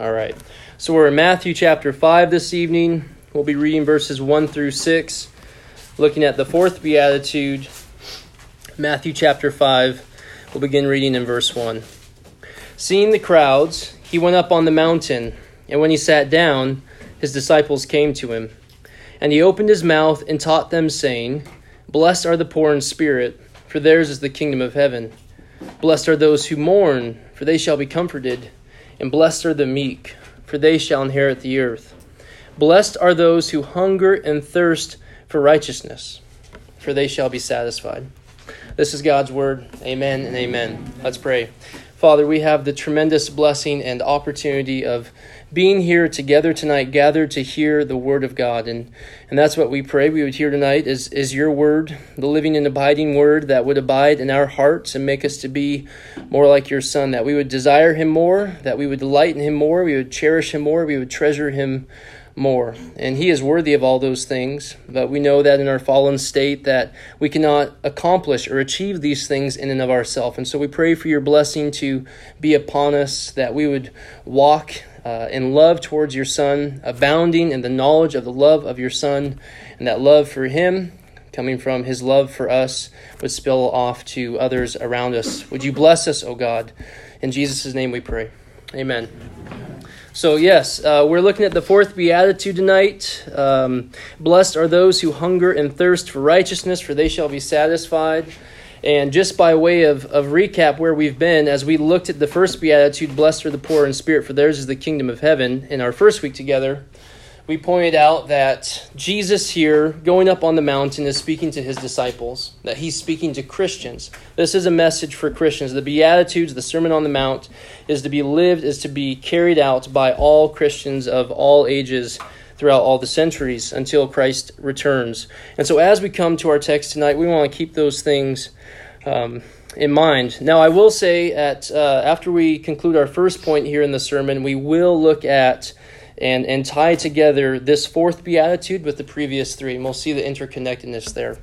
All right. So we're in Matthew chapter 5 this evening. We'll be reading verses 1 through 6, looking at the fourth beatitude, Matthew chapter 5. We'll begin reading in verse 1. Seeing the crowds, he went up on the mountain, and when he sat down, his disciples came to him. And he opened his mouth and taught them, saying, Blessed are the poor in spirit, for theirs is the kingdom of heaven. Blessed are those who mourn, for they shall be comforted. And blessed are the meek, for they shall inherit the earth. Blessed are those who hunger and thirst for righteousness, for they shall be satisfied. This is God's word. Amen and amen. Let's pray. Father, we have the tremendous blessing and opportunity of being here together tonight, gathered to hear the word of God. And, and that's what we pray we would hear tonight is, is your word, the living and abiding word that would abide in our hearts and make us to be more like your son, that we would desire him more, that we would delight in him more, we would cherish him more, we would treasure him more. And he is worthy of all those things, but we know that in our fallen state that we cannot accomplish or achieve these things in and of ourselves. And so we pray for your blessing to be upon us, that we would walk uh, in love towards your Son, abounding in the knowledge of the love of your Son, and that love for Him, coming from His love for us, would spill off to others around us. Would you bless us, O God? In Jesus' name we pray. Amen. So, yes, uh, we're looking at the fourth beatitude tonight. Um, Blessed are those who hunger and thirst for righteousness, for they shall be satisfied. And just by way of, of recap where we've been, as we looked at the first beatitude, blessed are the poor in spirit, for theirs is the kingdom of heaven, in our first week together, we pointed out that Jesus here, going up on the mountain, is speaking to his disciples, that he's speaking to Christians. This is a message for Christians. The Beatitudes, the Sermon on the Mount, is to be lived, is to be carried out by all Christians of all ages throughout all the centuries until Christ returns. And so, as we come to our text tonight, we want to keep those things um, in mind. Now, I will say that uh, after we conclude our first point here in the sermon, we will look at and, and tie together this fourth beatitude with the previous three, and we'll see the interconnectedness there.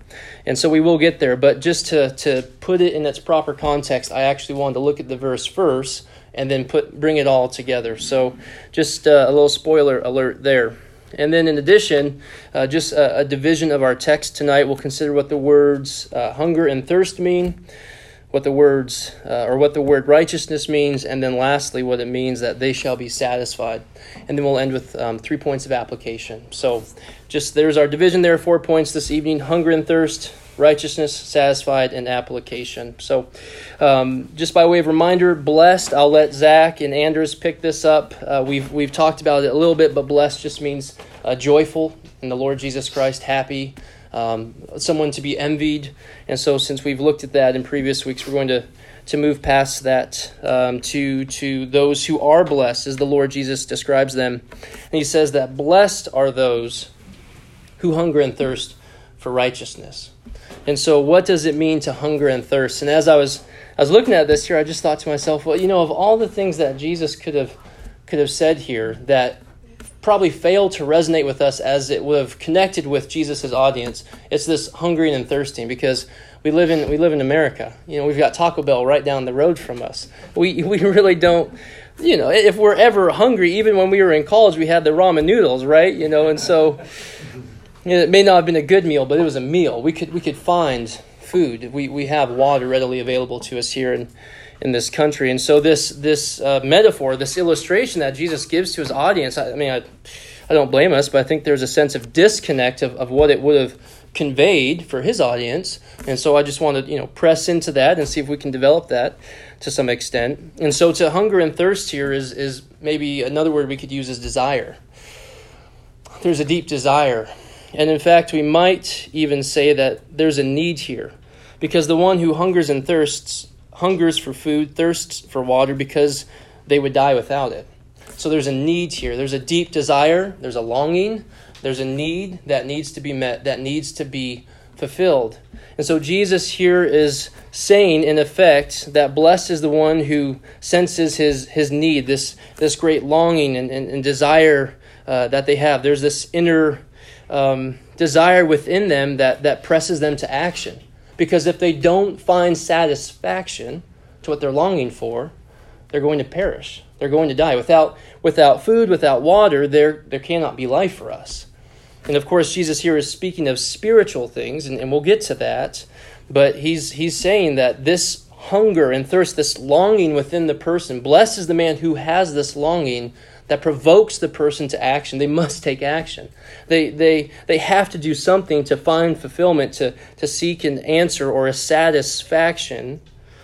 And so we will get there, but just to, to put it in its proper context, I actually wanted to look at the verse first and then put bring it all together. So, just uh, a little spoiler alert there. And then, in addition, uh, just a, a, division of our text tonight, we'll consider what the words uh, hunger and thirst mean, what the words, uh, or what the word righteousness means, and then lastly, what it means that they shall be satisfied. And then we'll end with um, three points of application. So, just there's our division there, four points this evening hunger and thirst, righteousness, satisfied, and application. So, um, just by way of reminder, blessed. I'll let Zach and Anders pick this up. Uh, we've we've talked about it a little bit, but blessed just means uh, joyful in the Lord Jesus Christ, happy, um, someone to be envied. And so, since we've looked at that in previous weeks, we're going to to move past that um, to to those who are blessed, as the Lord Jesus describes them. And He says that blessed are those who hunger and thirst for righteousness. And so, what does it mean to hunger and thirst? And as I was, I was looking at this here, I just thought to myself, well, you know, of all the things that Jesus could have could have said here that probably failed to resonate with us as it would have connected with Jesus' audience, it's this hungering and thirsting because we live in we live in America. You know, we've got Taco Bell right down the road from us. We we really don't you know, if we're ever hungry, even when we were in college, we had the ramen noodles, right? You know, and so it may not have been a good meal, but it was a meal. We could we could find food. We we have water readily available to us here in in this country, and so this this uh, metaphor, this illustration that Jesus gives to his audience. I, I mean, I, I don't blame us, but I think there's a sense of disconnect of, of what it would have conveyed for his audience, and so I just want to you know press into that and see if we can develop that to some extent. And so to hunger and thirst here is is maybe another word we could use is desire. There's a deep desire and in fact, we might even say that there's a need here. Because the one who hungers and thirsts, hungers for food, thirsts for water because they would die without it. So there's a need here. There's a deep desire, there's a longing, there's a need that needs to be met, that needs to be fulfilled. And so Jesus here is saying, in effect, that blessed is the one who senses his, his need, this, this great longing and, and, and desire uh, that they have. There's this inner um, desire within them that, that presses them to action. Because if they don't find satisfaction to what they're longing for, they're going to perish. They're going to die. Without, without food, without water, there, there cannot be life for us. And of course, Jesus here is speaking of spiritual things, and, and we'll get to that. But he's, he's saying that this hunger and thirst, this longing within the person, blessed is the man who has this longing that provokes the person to action. They must take action. They, they, they have to do something to find fulfillment, to, to seek an answer or a satisfaction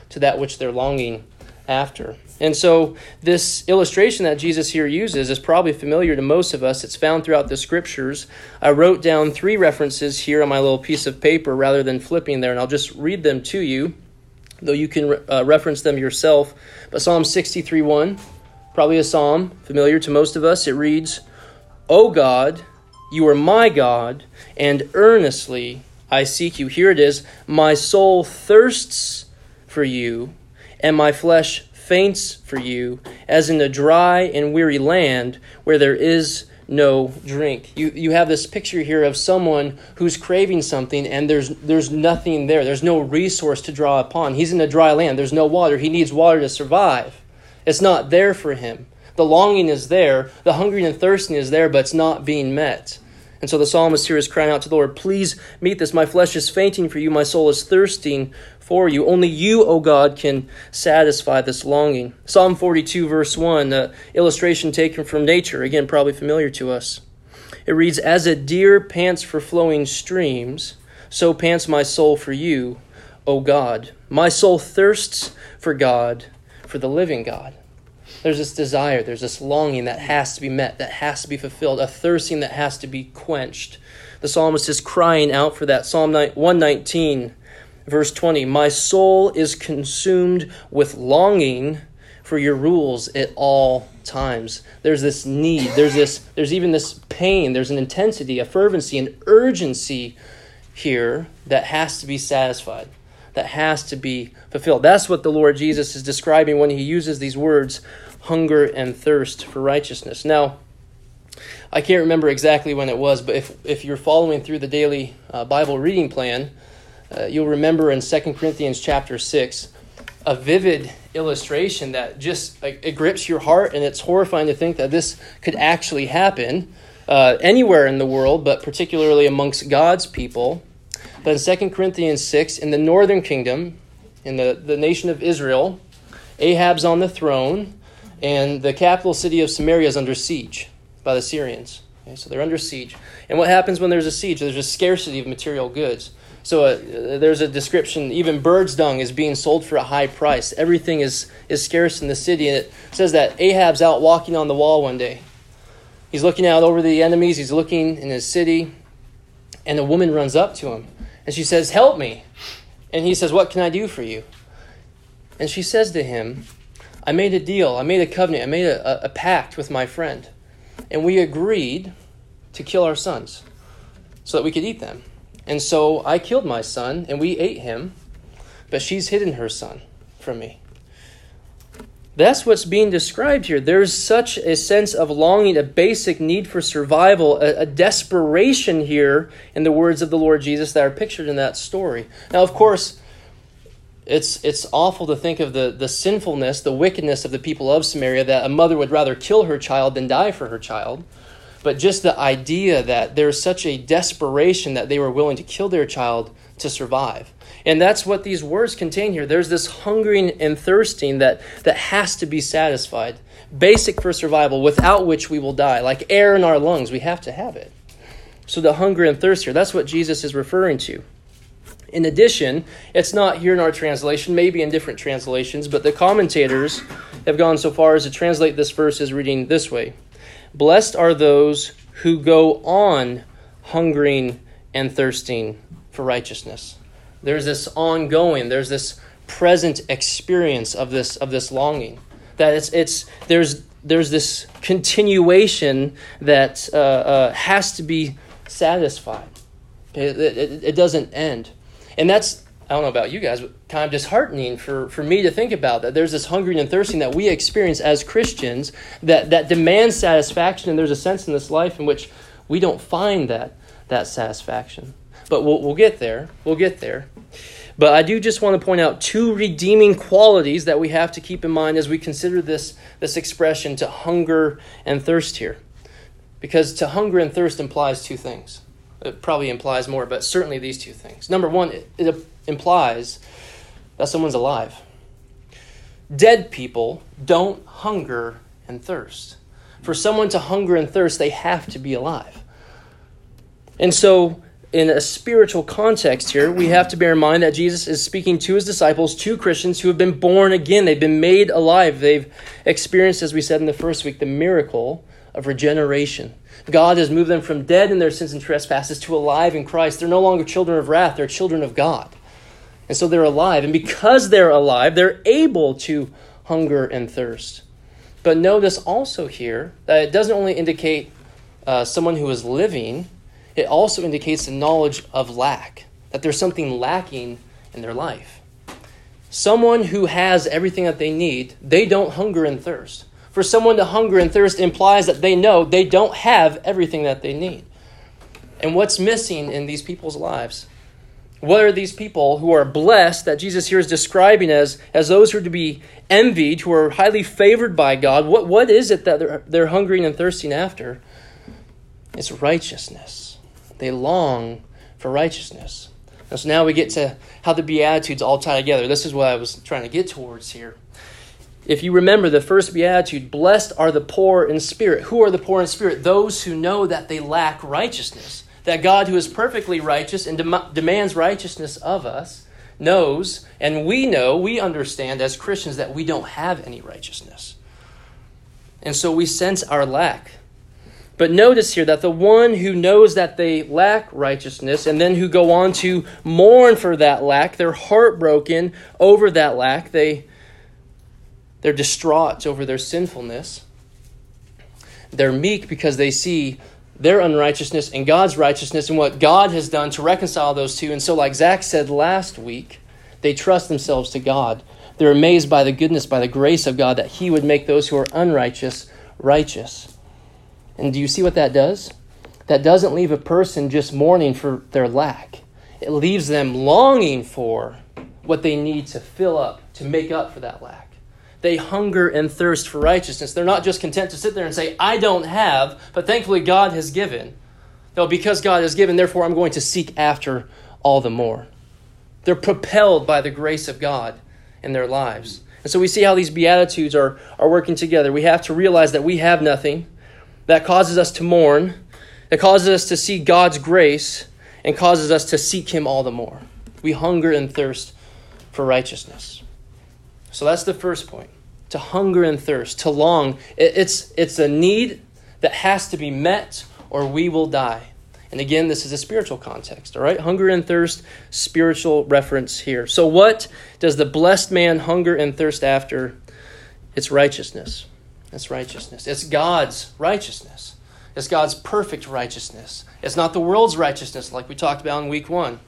to that which they're longing after. And so, this illustration that Jesus here uses is probably familiar to most of us. It's found throughout the scriptures. I wrote down three references here on my little piece of paper rather than flipping there, and I'll just read them to you, though you can uh, reference them yourself. But Psalm 63 1, probably a psalm familiar to most of us. It reads, O God, you are my God, and earnestly I seek you. Here it is My soul thirsts for you, and my flesh faints for you, as in a dry and weary land where there is no drink. You, you have this picture here of someone who's craving something and there's, there's nothing there. There's no resource to draw upon. He's in a dry land. There's no water. He needs water to survive. It's not there for him. The longing is there, the hungering and thirsting is there, but it's not being met. And so the psalmist here is crying out to the Lord, Please meet this. My flesh is fainting for you, my soul is thirsting for you. Only you, O God, can satisfy this longing. Psalm 42, verse 1, the illustration taken from nature, again, probably familiar to us. It reads, As a deer pants for flowing streams, so pants my soul for you, O God. My soul thirsts for God, for the living God. There's this desire, there's this longing that has to be met, that has to be fulfilled, a thirsting that has to be quenched. The psalmist is crying out for that. Psalm 119 Verse 20 My soul is consumed with longing for your rules at all times. There's this need, there's this there's even this pain, there's an intensity, a fervency, an urgency here that has to be satisfied, that has to be fulfilled. That's what the Lord Jesus is describing when he uses these words hunger and thirst for righteousness. Now, I can't remember exactly when it was, but if, if you're following through the daily uh, Bible reading plan, uh, you'll remember in 2 Corinthians chapter 6 a vivid illustration that just like, it grips your heart and it's horrifying to think that this could actually happen uh, anywhere in the world, but particularly amongst God's people. But in 2 Corinthians 6, in the northern kingdom, in the, the nation of Israel, Ahab's on the throne, and the capital city of Samaria is under siege by the Syrians. Okay, so they're under siege. And what happens when there's a siege? There's a scarcity of material goods. So uh, there's a description, even bird's dung is being sold for a high price. Everything is, is scarce in the city. And it says that Ahab's out walking on the wall one day. He's looking out over the enemies, he's looking in his city, and a woman runs up to him. And she says, Help me. And he says, What can I do for you? And she says to him, I made a deal, I made a covenant, I made a, a, a pact with my friend. And we agreed to kill our sons so that we could eat them. And so I killed my son, and we ate him, but she's hidden her son from me. That's what's being described here. There's such a sense of longing, a basic need for survival, a, a, desperation here in the words of the Lord Jesus that are pictured in that story. Now, of course, it's, it's awful to think of the, the sinfulness, the wickedness of the people of Samaria that a mother would rather kill her child than die for her child but just the idea that there's such a desperation that they were willing to kill their child to survive. And that's what these words contain here. There's this hungering and thirsting that, that has to be satisfied, basic for survival, without which we will die. Like air in our lungs, we have to have it. So the hunger and thirst here, that's what Jesus is referring to. In addition, it's not here in our translation, maybe in different translations, but the commentators have gone so far as to translate this verse as reading this way Blessed are those who go on hungering and thirsting for righteousness. There's this ongoing, there's this present experience of this of this longing. That it's it's there's there's this continuation that uh, uh, has to be satisfied. It, it, it doesn't end, and that's I don't know about you guys, but kind of disheartening for, for me to think about that there's this hungering and thirsting that we experience as Christians that, that demands satisfaction, and there's a sense in this life in which we don't find that, that satisfaction. But we'll, we'll get there. We'll get there. But I do just want to point out two redeeming qualities that we have to keep in mind as we consider this, this expression to hunger and thirst here. Because to hunger and thirst implies two things. It probably implies more, but certainly these two things. Number one, it, it implies that someone's alive. Dead people don't hunger and thirst. For someone to hunger and thirst, they have to be alive. And so, in a spiritual context here, we have to bear in mind that Jesus is speaking to his disciples, to Christians who have been born again. They've been made alive. They've experienced, as we said in the first week, the miracle of regeneration. God has moved them from dead in their sins and trespasses to alive in Christ. They're no longer children of wrath, they're children of God. And so they're alive. And because they're alive, they're able to hunger and thirst. But notice also here that it doesn't only indicate uh, someone who is living, it also indicates the knowledge of lack, that there's something lacking in their life. Someone who has everything that they need, they don't hunger and thirst. For someone to hunger and thirst implies that they know they don't have everything that they need. And what's missing in these people's lives? What are these people who are blessed that Jesus here is describing as, as those who are to be envied, who are highly favored by God? What, what is it that they're, they're hungering and thirsting after? It's righteousness. They long for righteousness. And so now we get to how the Beatitudes all tie together. This is what I was trying to get towards here. If you remember the first Beatitude, blessed are the poor in spirit. Who are the poor in spirit? Those who know that they lack righteousness that God, who is perfectly righteous and dem- demands righteousness of us, knows, and we know, we understand as Christians that we don't have any righteousness. And so we sense our lack. But notice here that the one who knows that they lack righteousness and then who go on to mourn for that lack, they're heartbroken over that lack, they, they're distraught over their sinfulness. They're meek because they see their unrighteousness and God's righteousness and what God has done to reconcile those two. And so, like Zach said last week, they trust themselves to God. They're amazed by the goodness, by the grace of God that He would make those who are unrighteous righteous. And do you see what that does? That doesn't leave a person just mourning for their lack, it leaves them longing for what they need to fill up, to make up for that lack. They hunger and thirst for righteousness. They're not just content to sit there and say, I don't have, but thankfully God has given. No, because God has given, therefore I'm going to seek after all the more. They're propelled by the grace of God in their lives. And so we see how these Beatitudes are, are working together. We have to realize that we have nothing. That causes us to mourn. That causes us to see God's grace and causes us to seek Him all the more. We hunger and thirst for righteousness. So that's the first point. To hunger and thirst, to long. It's, it's a need that has to be met or we will die. And again, this is a spiritual context, all right? Hunger and thirst, spiritual reference here. So, what does the blessed man hunger and thirst after? It's righteousness. It's righteousness. It's God's righteousness. It's God's perfect righteousness. It's not the world's righteousness like we talked about in week one.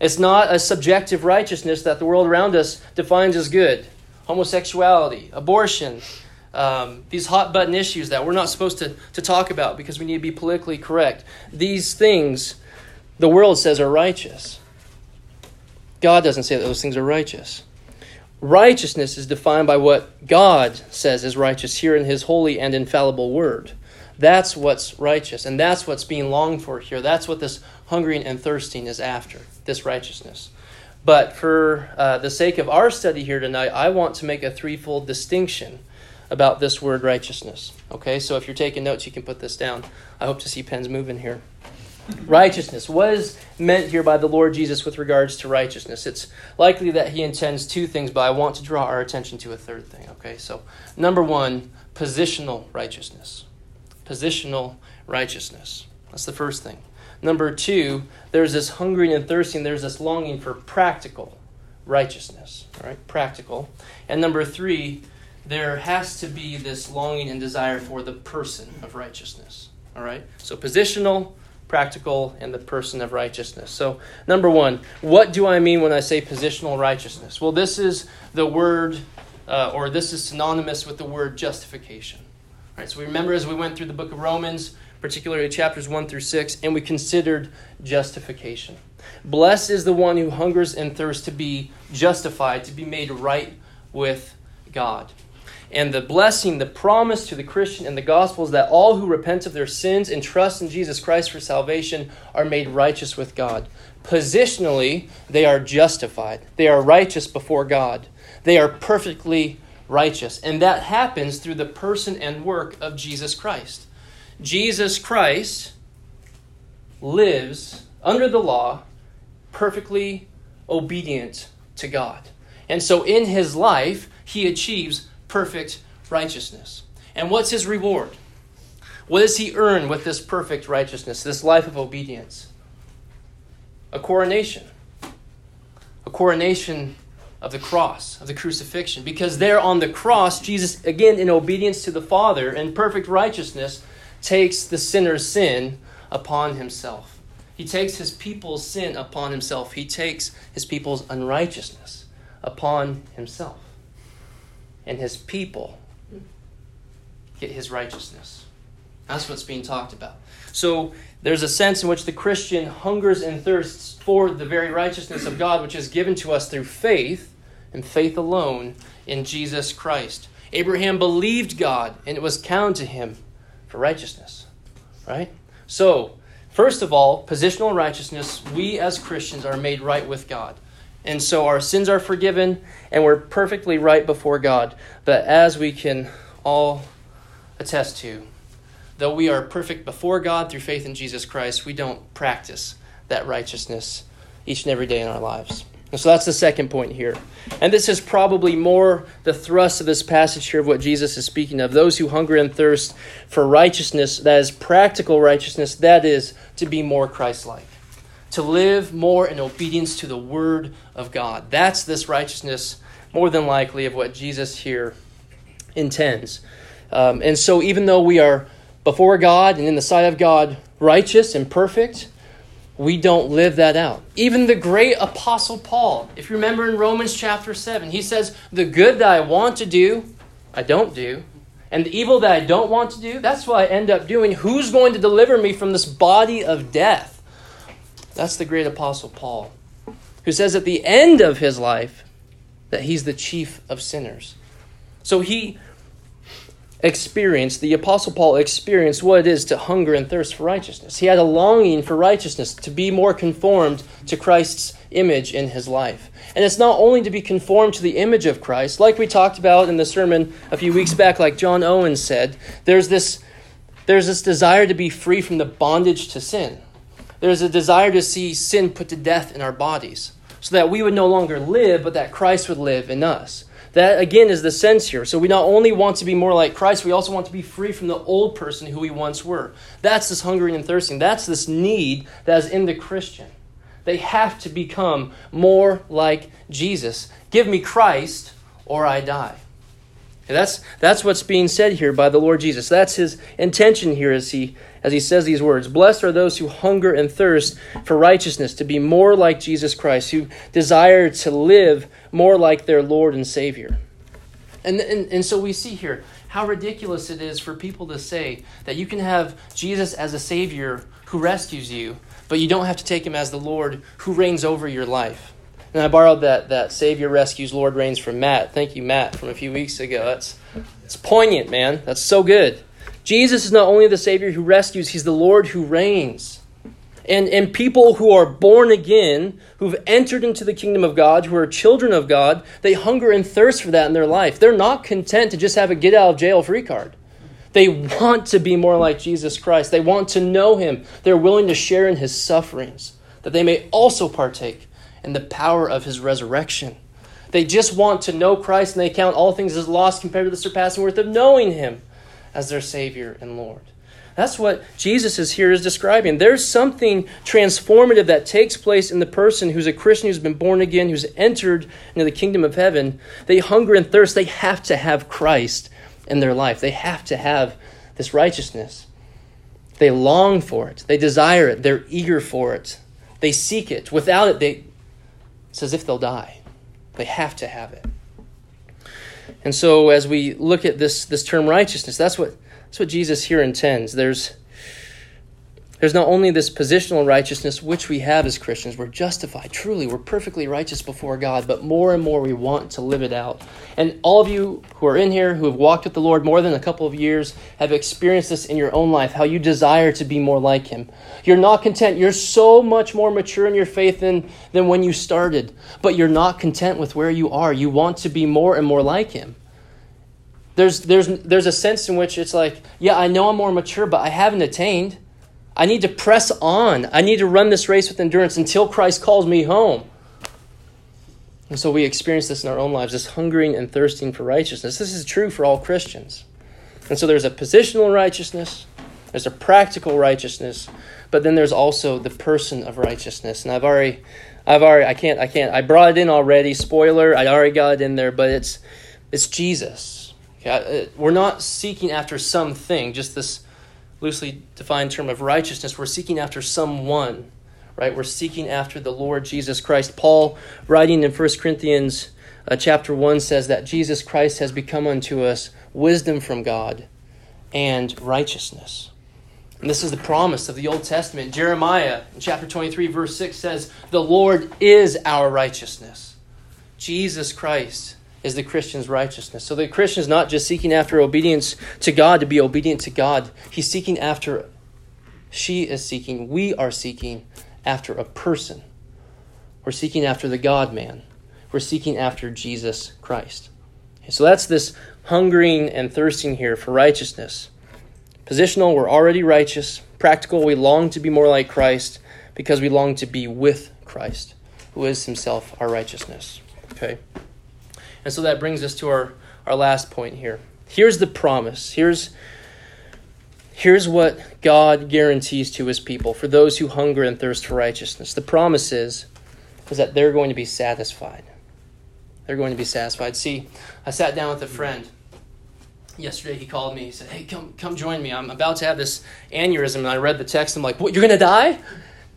It's not a subjective righteousness that the world around us defines as good homosexuality, abortion, um, these hot button issues that we're not supposed to, to talk about because we need to be politically correct. These things the world says are righteous. God doesn't say that those things are righteous. Righteousness is defined by what God says is righteous here in His holy and infallible word. That's what's righteous, and that's what's being longed for here. That's what this hungering and thirsting is after, this righteousness. But for uh, the sake of our study here tonight, I want to make a threefold distinction about this word righteousness. Okay, so if you're taking notes, you can put this down. I hope to see pens moving here. Righteousness. What is meant here by the Lord Jesus with regards to righteousness? It's likely that he intends two things, but I want to draw our attention to a third thing. Okay, so number one, positional righteousness. Positional righteousness. That's the first thing. Number two, there's this hungering and thirsting, there's this longing for practical righteousness. All right, practical. And number three, there has to be this longing and desire for the person of righteousness. All right, so positional, practical, and the person of righteousness. So, number one, what do I mean when I say positional righteousness? Well, this is the word, uh, or this is synonymous with the word justification. All right, so we remember as we went through the book of Romans, particularly chapters 1 through 6, and we considered justification. Blessed is the one who hungers and thirsts to be justified, to be made right with God. And the blessing, the promise to the Christian in the gospel is that all who repent of their sins and trust in Jesus Christ for salvation are made righteous with God. Positionally, they are justified. They are righteous before God. They are perfectly righteous. And that happens through the person and work of Jesus Christ. Jesus Christ lives under the law, perfectly obedient to God. And so in his life, he achieves perfect righteousness. And what's his reward? What does he earn with this perfect righteousness, this life of obedience? A coronation. A coronation of the cross, of the crucifixion. Because there on the cross, Jesus, again, in obedience to the Father and perfect righteousness, takes the sinner's sin upon himself. He takes his people's sin upon himself. He takes his people's unrighteousness upon himself. And his people get his righteousness. That's what's being talked about. So there's a sense in which the Christian hungers and thirsts for the very righteousness of God, which is given to us through faith and faith alone in Jesus Christ. Abraham believed God, and it was counted to him for righteousness. Right? So, first of all, positional righteousness, we as Christians are made right with God. And so our sins are forgiven and we're perfectly right before God. But as we can all attest to, though we are perfect before God through faith in Jesus Christ, we don't practice that righteousness each and every day in our lives. And so that's the second point here. And this is probably more the thrust of this passage here of what Jesus is speaking of. Those who hunger and thirst for righteousness, that is practical righteousness, that is to be more Christ like, to live more in obedience to the Word of God. That's this righteousness, more than likely, of what Jesus here intends. Um, and so, even though we are before God and in the sight of God righteous and perfect, we don't live that out. Even the great apostle Paul, if you remember in Romans chapter 7, he says, The good that I want to do, I don't do. And the evil that I don't want to do, that's what I end up doing. Who's going to deliver me from this body of death? That's the great apostle Paul, who says at the end of his life that he's the chief of sinners. So he experienced, the Apostle Paul experienced what it is to hunger and thirst for righteousness. He had a longing for righteousness, to be more conformed to Christ's image in his life. And it's not only to be conformed to the image of Christ, like we talked about in the sermon a few weeks back, like John Owen said, there's this, there's this desire to be free from the bondage to sin. There's a desire to see sin put to death in our bodies, so that we would no longer live, but that Christ would live in us. That, again, is the sense here. So we not only want to be more like Christ, we also want to be free from the old person who we once were. That's this hungering and thirsting. That's this need that is in the Christian. They have to become more like Jesus. Give me Christ, or I die. That's, that's what's being said here by the Lord Jesus. That's his intention here as he, as he says these words. Blessed are those who hunger and thirst for righteousness, to be more like Jesus Christ, who desire to live more like their Lord and Savior. And, and, and so we see here how ridiculous it is for people to say that you can have Jesus as a Savior who rescues you, but you don't have to take him as the Lord who reigns over your life. And I borrowed that, that Savior rescues, Lord reigns from Matt. Thank you, Matt, from a few weeks ago. That's it's poignant, man. That's so good. Jesus is not only the Savior who rescues, he's the Lord who reigns. And, and people who are born again, who've entered into the kingdom of God, who are children of God, they hunger and thirst for that in their life. They're not content to just have a get out of jail free card. They want to be more like Jesus Christ. They want to know him. They're willing to share in his sufferings, that they may also partake in the power of his resurrection. They just want to know Christ and they count all things as lost compared to the surpassing worth of knowing him as their Savior and Lord. That's what Jesus is here is describing. There's something transformative that takes place in the person who's a Christian, who's been born again, who's entered into the kingdom of heaven. They hunger and thirst. They have to have Christ in their life. They have to have this righteousness. They long for it. They desire it. They're eager for it. They seek it. Without it, they, it's as if they'll die. They have to have it. And so, as we look at this, this term righteousness, that's what that's what Jesus here intends. There's There's not only this positional righteousness, which we have as Christians, we're justified, truly, we're perfectly righteous before God, but more and more we want to live it out. And all of you who are in here, who have walked with the Lord more than a couple of years, have experienced this in your own life, how you desire to be more like Him. You're not content. You're so much more mature in your faith than, than when you started, but you're not content with where you are. You want to be more and more like Him. There's, there's, there's a sense in which it's like, yeah, I know I'm more mature, but I haven't attained. I need to press on. I need to run this race with endurance until Christ calls me home. And so we experience this in our own lives, this hungering and thirsting for righteousness. This is true for all Christians. And so there's a positional righteousness, there's a practical righteousness, but then there's also the person of righteousness. And I've already I've already I can't I can't I brought it in already. Spoiler, I already got it in there, but it's it's Jesus. Okay? Uh, we're not seeking after something, just this loosely defined term of righteousness. We're seeking after someone, right? We're seeking after the Lord Jesus Christ. Paul, writing in 1 Corinthians uh, chapter 1, says that Jesus Christ has become unto us wisdom from God and righteousness. And this is the promise of the Old Testament. Jeremiah, in chapter 23, verse 6 says, The Lord is our righteousness. Jesus Christ is the Christian's righteousness. So the Christian is not just seeking after obedience to God to be obedient to God. He's seeking after, she is seeking, we are seeking after a person. We're seeking after the God man. We're seeking after Jesus Christ. So that's this hungering and thirsting here for righteousness. Positional, we're already righteous. Practical, we long to be more like Christ because we long to be with Christ, who is himself our righteousness. Okay? And so that brings us to our, our last point here. Here's the promise. Here's, here's what God guarantees to his people for those who hunger and thirst for righteousness. The promise is, is that they're going to be satisfied. They're going to be satisfied. See, I sat down with a friend yesterday. He called me. He said, Hey, come, come join me. I'm about to have this aneurysm. And I read the text. I'm like, What, you're to die? And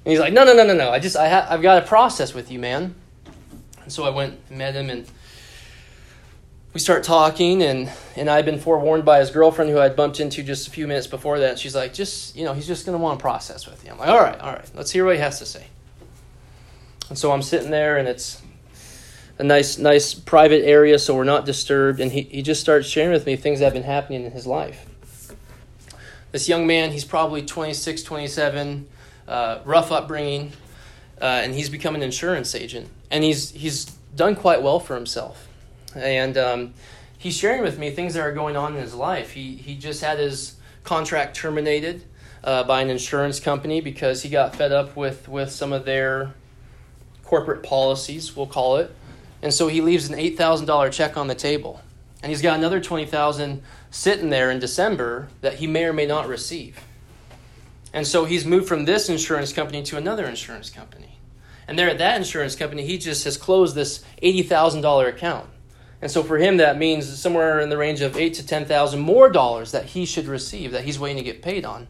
he's like, No, no, no, no, no. I just, I ha- I've got a process with you, man. And so I went and met him and we start talking and and I'd been forewarned by his girlfriend who I'd bumped into just a few minutes before that. She's like, just you know, he's just gonna want to process with you. I'm like, all right, all right, let's hear what he has to say. And so I'm sitting there and it's a nice nice private area so we're not disturbed and he, he just starts sharing with me things that have been happening in his life. This young man, he's probably 26, 27, uh, rough upbringing, uh, and he's become an insurance agent. And he's he's done quite well for himself and um, he's sharing with me things that are going on in his life. He he just had his contract terminated uh, by an insurance company because he got fed up with with some of their corporate policies, we'll call it, and so he leaves an eight thousand dollar check on the table, and he's got another twenty thousand sitting there in December that he may or may not receive. And so he's moved from this insurance company to another insurance company. And there at that insurance company, he just has closed this $80,000 account. And so for him, that means somewhere in the range of eight to ten thousand more dollars that he should receive, that he's waiting to get paid on.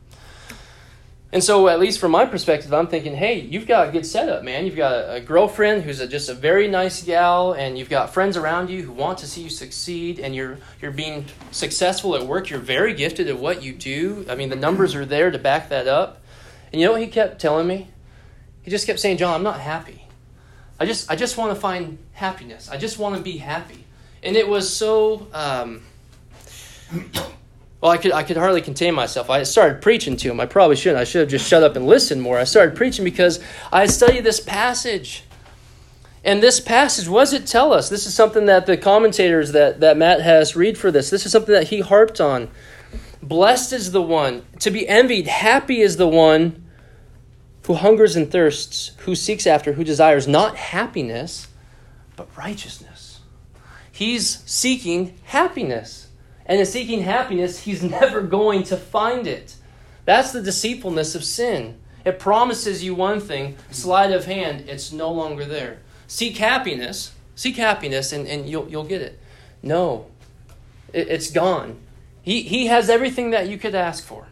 And so, at least from my perspective, I'm thinking, hey, you've got a good setup, man. You've got a, girlfriend who's a, just a very nice gal, and you've got friends around you who want to see you succeed, and you're you're being successful at work. You're very gifted at what you do. I mean, the numbers are there to back that up. And you know what he kept telling me? He just kept saying, John, I'm not happy. I just I just want to find happiness. I just want to be happy and it was so. Um, well, I could I could hardly contain myself. I started preaching to him. I probably shouldn't. I should have just shut up and listened more. I started preaching because I studied this passage. And this passage, what does it tell us? This is something that the commentators that, that Matt has read for this, this is something that he harped on. Blessed is the one, to be envied, happy is the one who hungers and thirsts, who seeks after, who desires not happiness, but righteousness. He's seeking happiness. And in seeking happiness, he's never going to find it. That's the deceitfulness of sin. It promises you one thing, sleight of hand, it's no longer there. Seek happiness, seek happiness, and, and you'll, you'll get it. No, it, it's gone. He, he has everything that you could ask for.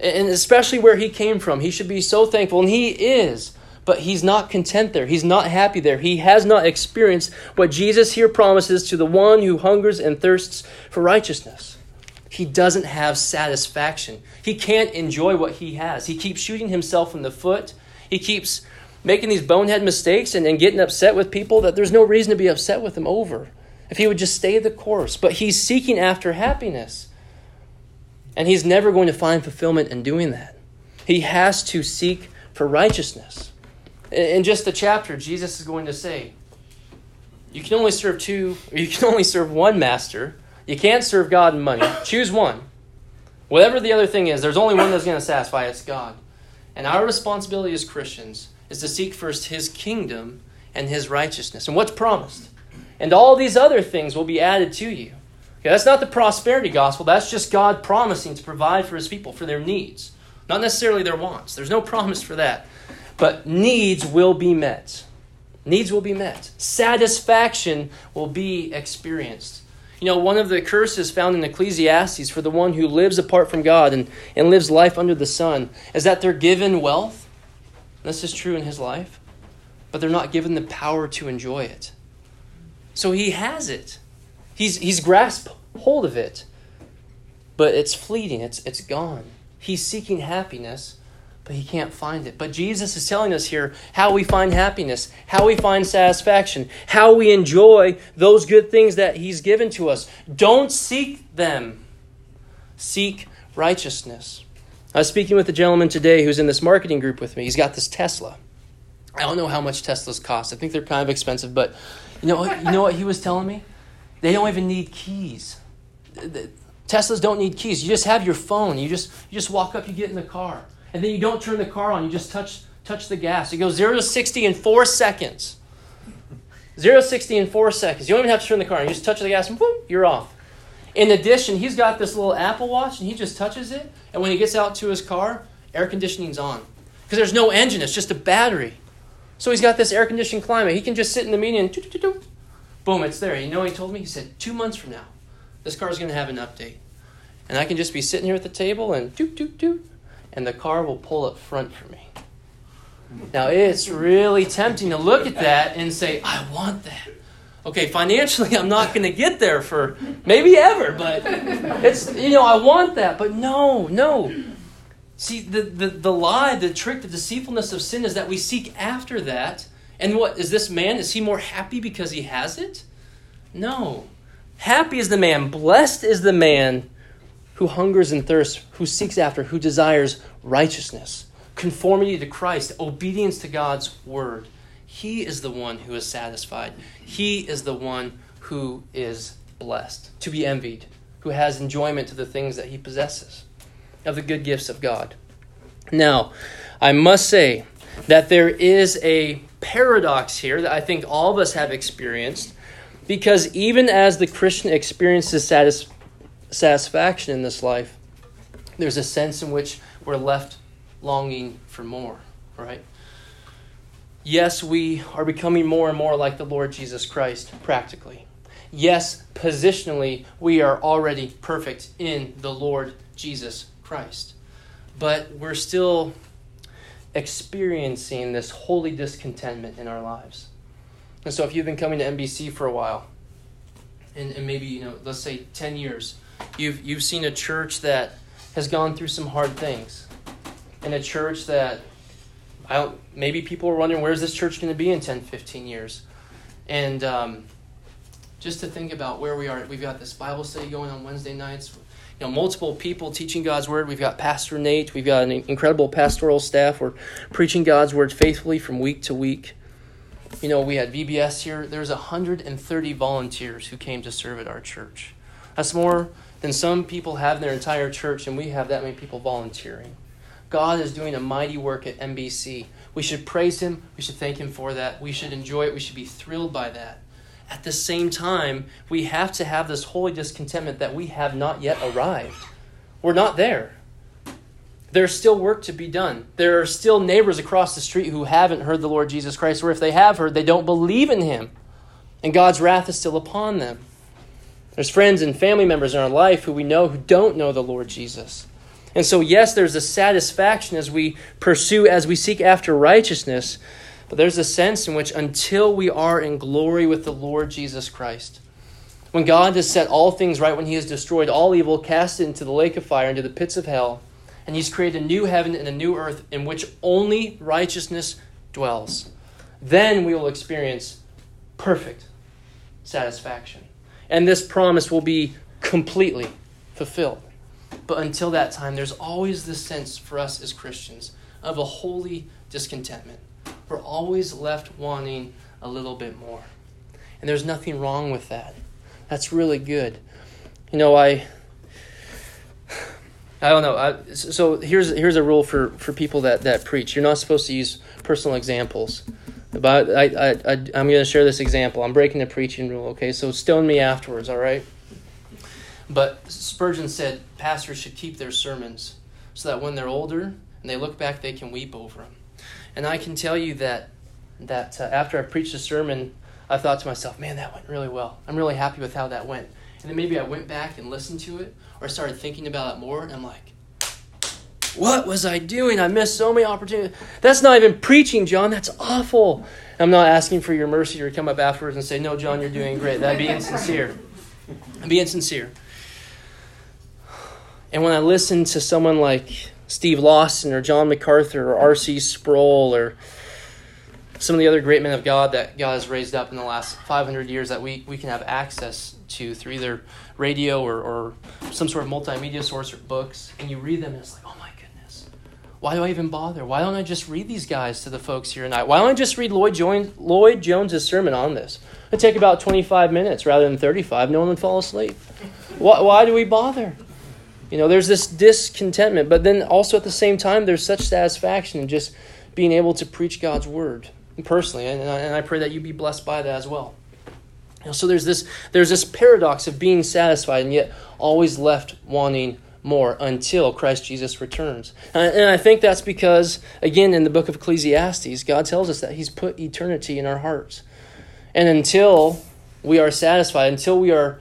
And especially where he came from, he should be so thankful, and he is but he's not content there. He's not happy there. He has not experienced what Jesus here promises to the one who hungers and thirsts for righteousness. he doesn't have satisfaction. He can't enjoy what he has. He keeps shooting himself in the foot. He keeps making these bonehead mistakes and, and getting upset with people that there's no reason to be upset with him over if he would just stay the course. But he's seeking after happiness. And he's never going to find fulfillment in doing that. He has to seek for righteousness. In just the chapter, Jesus is going to say, You can only serve two, or you can only serve one master. You can't serve God and money. Choose one. Whatever the other thing is, there's only one that's going to satisfy. It's God. And our responsibility as Christians is to seek first His kingdom and His righteousness. And what's promised? And all these other things will be added to you. Okay, that's not the prosperity gospel. That's just God promising to provide for His people for their needs, not necessarily their wants. There's no promise for that. But needs will be met. Needs will be met. Satisfaction will be experienced. You know, one of the curses found in Ecclesiastes for the one who lives apart from God and, and lives life under the sun is that they're given wealth. This is true in his life, but they're not given the power to enjoy it. So he has it. He's, he's grasped hold of it, but it's fleeting, it's, it's gone. He's seeking happiness, but he can't find it. But Jesus is telling us here how we find happiness, how we find satisfaction, how we enjoy those good things that he's given to us. Don't seek them, seek righteousness. I was speaking with a gentleman today who's in this marketing group with me. He's got this Tesla. I don't know how much Teslas cost. I think they're kind of expensive, but you know, you know what he was telling me? They don't even need keys. Teslas don't need keys. You just have your phone. You just you just walk up, you get in the car and then you don't turn the car on, you just touch, touch the gas. It goes 0 to 60 in four seconds. 0 to 60 in four seconds. You don't even have to turn the car on. You just touch the gas and boom, you're off. In addition, he's got this little Apple Watch and he just touches it. And when he gets out to his car, air conditioning's on. Because there's no engine, it's just a battery. So he's got this air conditioned climate. He can just sit in the meeting and boom, it's there. You know he told me? He said, two months from now, this car's going to have an update. And I can just be sitting here at the table and doot, doot, doot and the car will pull up front for me. Now, it's really tempting to look at that and say, I want that. Okay, financially, I'm not going to get there for maybe ever, but it's, you know, I want that. But no, no. See, the, the, the lie, the trick, the deceitfulness of sin is that we seek after that. And what is this man? Is he more happy because he has it? No. Happy is the man, blessed is the man who hungers and thirsts, who seeks after, who desires righteousness, conformity to Christ, obedience to God's word. He is the one who is satisfied. He is the one who is blessed, to be envied, who has enjoyment to the things that he possesses, of the good gifts of God. Now, I must say that there is a paradox here that I think all of us have experienced, because even as the Christian experiences satisfaction, satisfaction in this life, there's a sense in which we're left longing for more, right? Yes, we are becoming more and more like the Lord Jesus Christ, practically. Yes, positionally, we are already perfect in the Lord Jesus Christ. But we're still experiencing this holy discontentment in our lives. And so, if you've been coming to NBC for a while, and, and maybe, you know, let's say 10 years, You've, you've seen a church that has gone through some hard things. And a church that I don't, maybe people are wondering where's this church going to be in 10, 15 years? And um, just to think about where we are, we've got this Bible study going on Wednesday nights. You know, multiple people teaching God's word. We've got Pastor Nate. We've got an incredible pastoral staff. We're preaching God's word faithfully from week to week. You know, we had VBS here. There's 130 volunteers who came to serve at our church. That's more than some people have their entire church, and we have that many people volunteering. God is doing a mighty work at NBC. We should praise Him. We should thank Him for that. We should enjoy it. We should be thrilled by that. At the same time, we have to have this holy discontentment that we have not yet arrived. We're not there. There's still work to be done. There are still neighbors across the street who haven't heard the Lord Jesus Christ, or if they have heard, they don't believe in Him. And God's wrath is still upon them. There's friends and family members in our life who we know who don't know the Lord Jesus. And so, yes, there's a satisfaction as we pursue, as we seek after righteousness, but there's a sense in which until we are in glory with the Lord Jesus Christ, When God has set all things right, when He has destroyed all evil, cast it into the lake of fire, into the pits of hell, and He's created a new heaven and a new earth in which only righteousness dwells, then we will experience perfect satisfaction. And this promise will be completely fulfilled. But until that time, there's always this sense for us as Christians of a holy discontentment. We're always left wanting a little bit more. And there's nothing wrong with that. That's really good. You know, I I don't know. I, so here's here's a rule for, for people that, that preach. You're not supposed to use personal examples. But I, I, I I'm going to share this example. I'm breaking the preaching rule. Okay, so stone me afterwards. All right. But Spurgeon said pastors should keep their sermons so that when they're older and they look back, they can weep over them. And I can tell you that that uh, after I preached a sermon I thought to myself, man, that went really well. I'm really happy with how that went. And then maybe I went back and listened to it or started thinking about it more, and I'm like, what was I doing? I missed so many opportunities. That's not even preaching, John. That's awful. I'm not asking for your mercy or come up afterwards and say, no, John, you're doing great. That'd be insincere. That'd be insincere. And when I listen to someone like Steve Lawson or John MacArthur or R.C. Sproul or some of the other great men of God that God has raised up in the last 500 years that we, we can have access to through either radio or, or some sort of multimedia source or books, and you read them and it's like, oh my why do I even bother? Why don't I just read these guys to the folks here tonight? Why don't I just read Lloyd, Jones, Lloyd sermon on this? It'd take about 25 minutes rather than 35. No one would fall asleep. Why, why do we bother? You know, there's this discontentment, but then also at the same time, there's such satisfaction in just being able to preach God's word personally, and I, and I pray that you be blessed by that as well. You know, so there's this there's this paradox of being satisfied and yet always left wanting more until Christ Jesus returns. Uh, and I think that's because, again, in the book of Ecclesiastes, God tells us that He's put eternity in our hearts. And until we are satisfied, until we are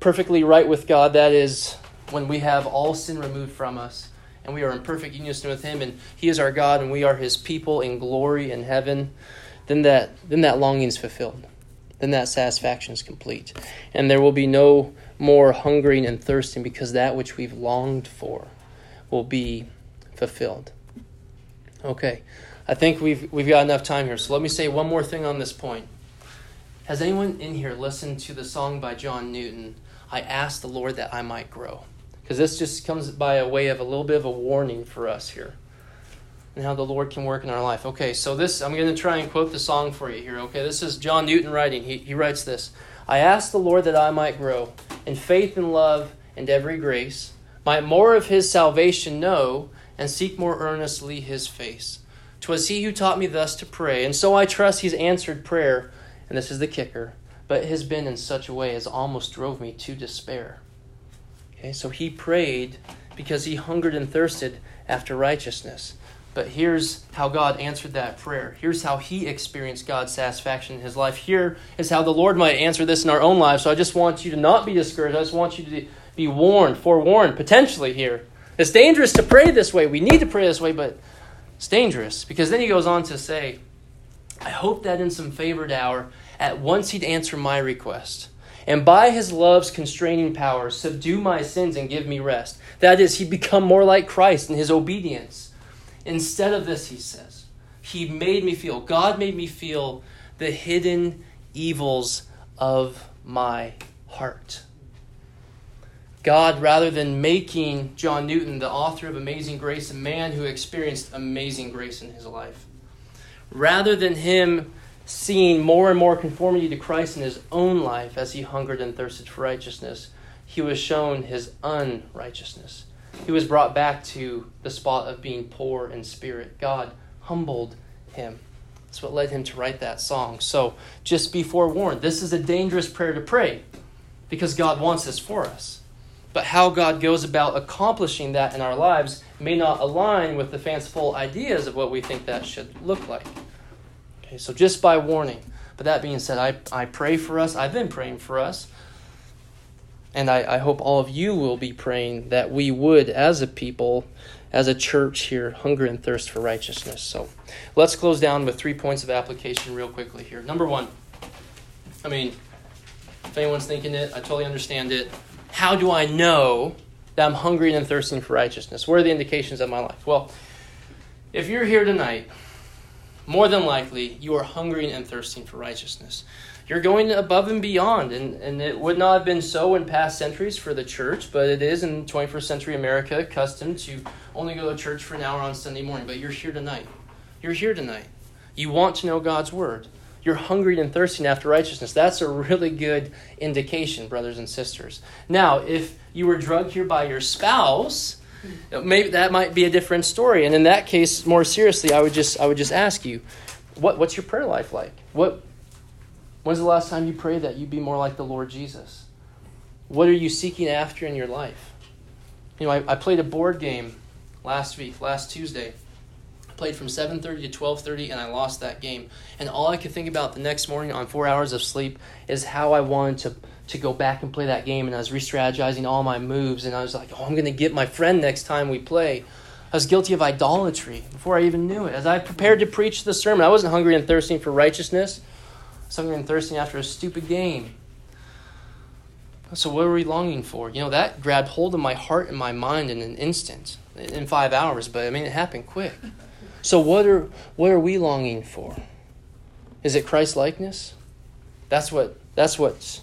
perfectly right with God, that is, when we have all sin removed from us, and we are in perfect unison with him and he is our god and we are his people in glory in heaven then that then that longing is fulfilled then that satisfaction is complete and there will be no more hungering and thirsting because that which we've longed for will be fulfilled okay i think we've we've got enough time here so let me say one more thing on this point has anyone in here listened to the song by john newton i asked the lord that i might grow because this just comes by a way of a little bit of a warning for us here and how the Lord can work in our life. Okay, so this, I'm going to try and quote the song for you here. Okay, this is John Newton writing. He, he writes this I ask the Lord that I might grow in faith and love and every grace, might more of his salvation know, and seek more earnestly his face. 'Twas he who taught me thus to pray, and so I trust he's answered prayer. And this is the kicker, but it has been in such a way as almost drove me to despair. Okay, so he prayed because he hungered and thirsted after righteousness. But here's how God answered that prayer. Here's how he experienced God's satisfaction in his life. Here is how the Lord might answer this in our own lives. So I just want you to not be discouraged. I just want you to be warned, forewarned, potentially here. It's dangerous to pray this way. We need to pray this way, but it's dangerous because then he goes on to say, I hope that in some favored hour, at once he'd answer my request and by his love's constraining power subdue my sins and give me rest. That is, He'd become more like Christ in his obedience. Instead of this, he says, he made me feel, God made me feel the hidden evils of my heart. God, rather than making John Newton the author of Amazing Grace, a man who experienced amazing grace in his life, rather than him seeing more and more conformity to Christ in his own life as he hungered and thirsted for righteousness, he was shown his unrighteousness. He was brought back to the spot of being poor in spirit. God humbled him. That's what led him to write that song. So just be forewarned. This is a dangerous prayer to pray because God wants this for us. But how God goes about accomplishing that in our lives may not align with the fanciful ideas of what we think that should look like. Okay, so just by warning. But that being said, I, I pray for us. I've been praying for us. And I, I hope all of you will be praying that we would, as a people, as a church here, hunger and thirst for righteousness. So let's close down with three points of application real quickly here. Number one, I mean, If anyone's thinking it, I totally understand it. How do I know that I'm hungry and thirsting for righteousness? What are the indications of my life? Well, if you're here tonight, more than likely you are hungry and thirsting for righteousness. You're going above and beyond, and, and it would not have been so in past centuries for the church, but it is in 21st century America accustomed to only go to church for an hour on Sunday morning. But you're here tonight. You're here tonight. You want to know God's word. You're hungry and thirsting after righteousness. That's a really good indication, brothers and sisters. Now, if you were drugged here by your spouse, maybe that might be a different story. And in that case, more seriously, I would just I would just ask you, what what's your prayer life like? What when's the last time you prayed that you'd be more like the Lord Jesus? What are you seeking after in your life? You know, I, I played a board game last week, last Tuesday played from 7.30 to 12.30 and i lost that game and all i could think about the next morning on four hours of sleep is how i wanted to, to go back and play that game and i was re-strategizing all my moves and i was like oh i'm going to get my friend next time we play. I was guilty of idolatry before i even knew it. As i prepared to preach the sermon i wasn't hungry and thirsting for righteousness. I was hungry and thirsting after a stupid game. So what are we longing for? You know that grabbed hold of my heart and my mind in an instant in five hours but i mean it happened quick. So what are what are we longing for? Is it Christ likeness? That's what that's what's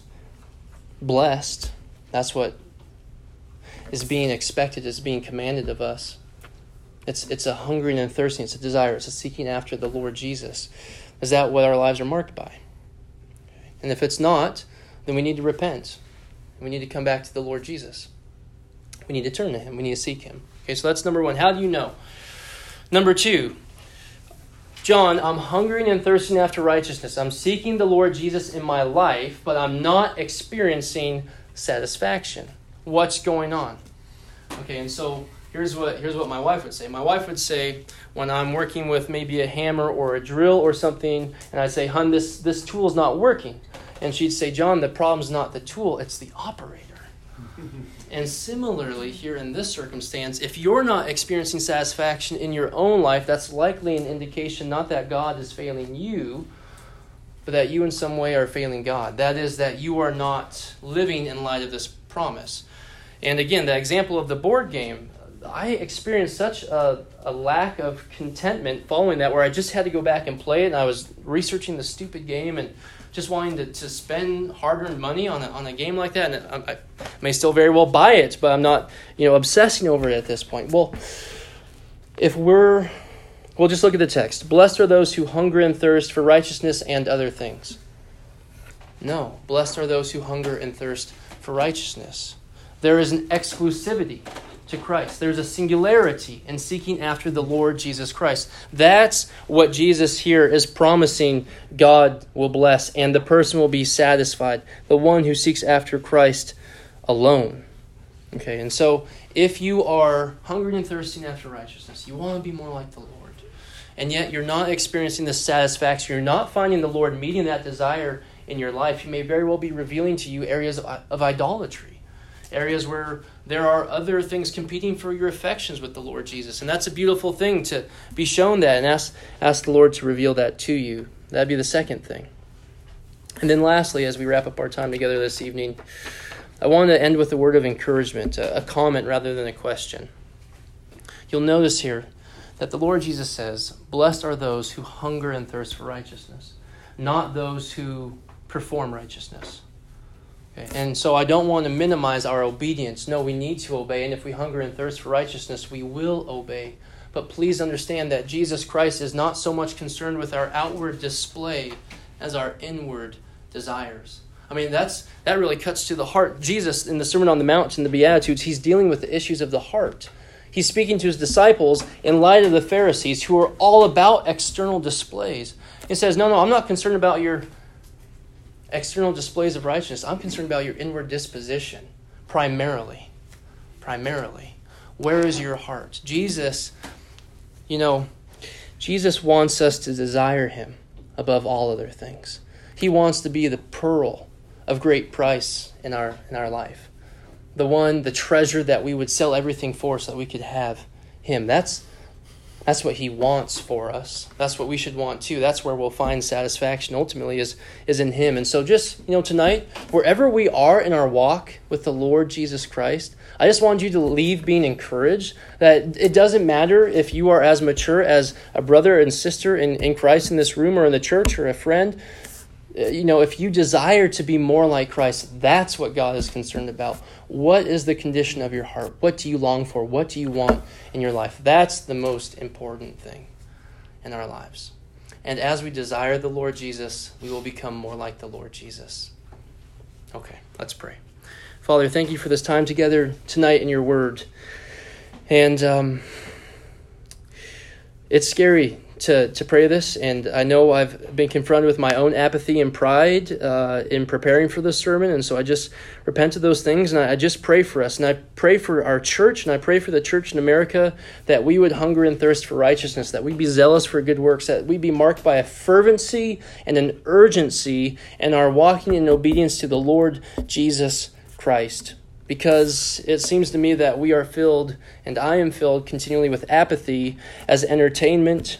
blessed. That's what is being expected, is being commanded of us. It's it's a hungering and thirsting, it's a desire, it's a seeking after the Lord Jesus. Is that what our lives are marked by? And if it's not, then we need to repent. We need to come back to the Lord Jesus. We need to turn to him. We need to seek him. Okay, so that's number one. How do you know? Number two, John, I'm hungering and thirsting after righteousness. I'm seeking the Lord Jesus in my life, but I'm not experiencing satisfaction. What's going on? Okay, and so here's what here's what my wife would say. My wife would say when I'm working with maybe a hammer or a drill or something, and I'd say, "Hun, this this tool's not working," and she'd say, "John, the problem's not the tool; it's the operator." And similarly, here in this circumstance, if you're not experiencing satisfaction in your own life, that's likely an indication not that God is failing you, but that you in some way are failing God. That is, that you are not living in light of this promise. And again, the example of the board game, I experienced such a, a lack of contentment following that where I just had to go back and play it, and I was researching the stupid game and just wanting to, to spend hard-earned money on a, on a game like that, and I, I may still very well buy it, but I'm not, you know, obsessing over it at this point. Well, if we're, we'll just look at the text. Blessed are those who hunger and thirst for righteousness and other things. No, blessed are those who hunger and thirst for righteousness. There is an exclusivity to Christ. There's a singularity in seeking after the Lord Jesus Christ. That's what Jesus here is promising God will bless, and the person will be satisfied. The one who seeks after Christ alone. Okay, and so if you are hungry and thirsting after righteousness, you want to be more like the Lord, and yet you're not experiencing the satisfaction, you're not finding the Lord meeting that desire in your life, He may very well be revealing to you areas of, of idolatry areas where there are other things competing for your affections with the Lord Jesus. And that's a beautiful thing to be shown that and ask, ask the Lord to reveal that to you. That'd be the second thing. And then lastly, as we wrap up our time together this evening, I want to end with a word of encouragement, a, a comment rather than a question. You'll notice here that the Lord Jesus says, Blessed are those who hunger and thirst for righteousness, not those who perform righteousness. Okay? And so I don't want to minimize our obedience. No, we need to obey. And if we hunger and thirst for righteousness, we will obey. But please understand that Jesus Christ is not so much concerned with our outward display as our inward desires. I mean, that's that really cuts to the heart. Jesus in the Sermon on the Mount and the Beatitudes, he's dealing with the issues of the heart. He's speaking to his disciples in light of the Pharisees who are all about external displays. He says, No, no, I'm not concerned about your external displays of righteousness. I'm concerned about your inward disposition, primarily. Primarily. Where is your heart? Jesus, you know, Jesus wants us to desire him above all other things. He wants to be the pearl of great price in our in our life. The one, the treasure that we would sell everything for so that we could have him. That's That's what he wants for us. That's what we should want too. That's where we'll find satisfaction ultimately is is in him. And so just, you know, tonight, wherever we are in our walk with the Lord Jesus Christ, I just want you to leave being encouraged that it doesn't matter if you are as mature as a brother and sister in, in Christ in this room or in the church or a friend. Uh, you know, if you desire to be more like Christ, that's what God is concerned about. What is the condition of your heart? What do you long for? What do you want in your life? That's the most important thing in our lives. And as we desire the Lord Jesus, we will become more like the Lord Jesus. Okay, let's pray. Father, thank you for this time together tonight in your word. And um, it's scary to, to pray this, and I know I've been confronted with my own apathy and pride uh, in preparing for this sermon, and so I just repent of those things, and I, I just pray for us, and I pray for our church, and I pray for the church in America that we would hunger and thirst for righteousness, that we be zealous for good works, that we be marked by a fervency and an urgency in our walking in obedience to the Lord Jesus Christ. Because it seems to me that we are filled, and I am filled continually with apathy as entertainment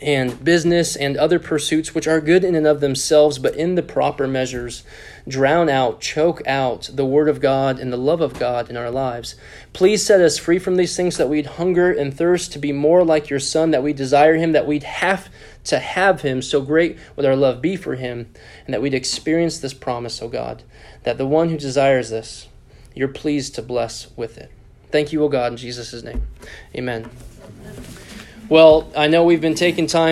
and business and other pursuits, which are good in and of themselves, but in the proper measures, drown out, choke out the Word of God and the love of God in our lives. Please set us free from these things that we'd hunger and thirst to be more like your Son, that we desire Him, that we'd have to have Him, so great would our love be for Him, and that we'd experience this promise, O God, that the one who desires this, you're pleased to bless with it. Thank you, O God, in Jesus' name. Amen. Well, I know we've been taking time.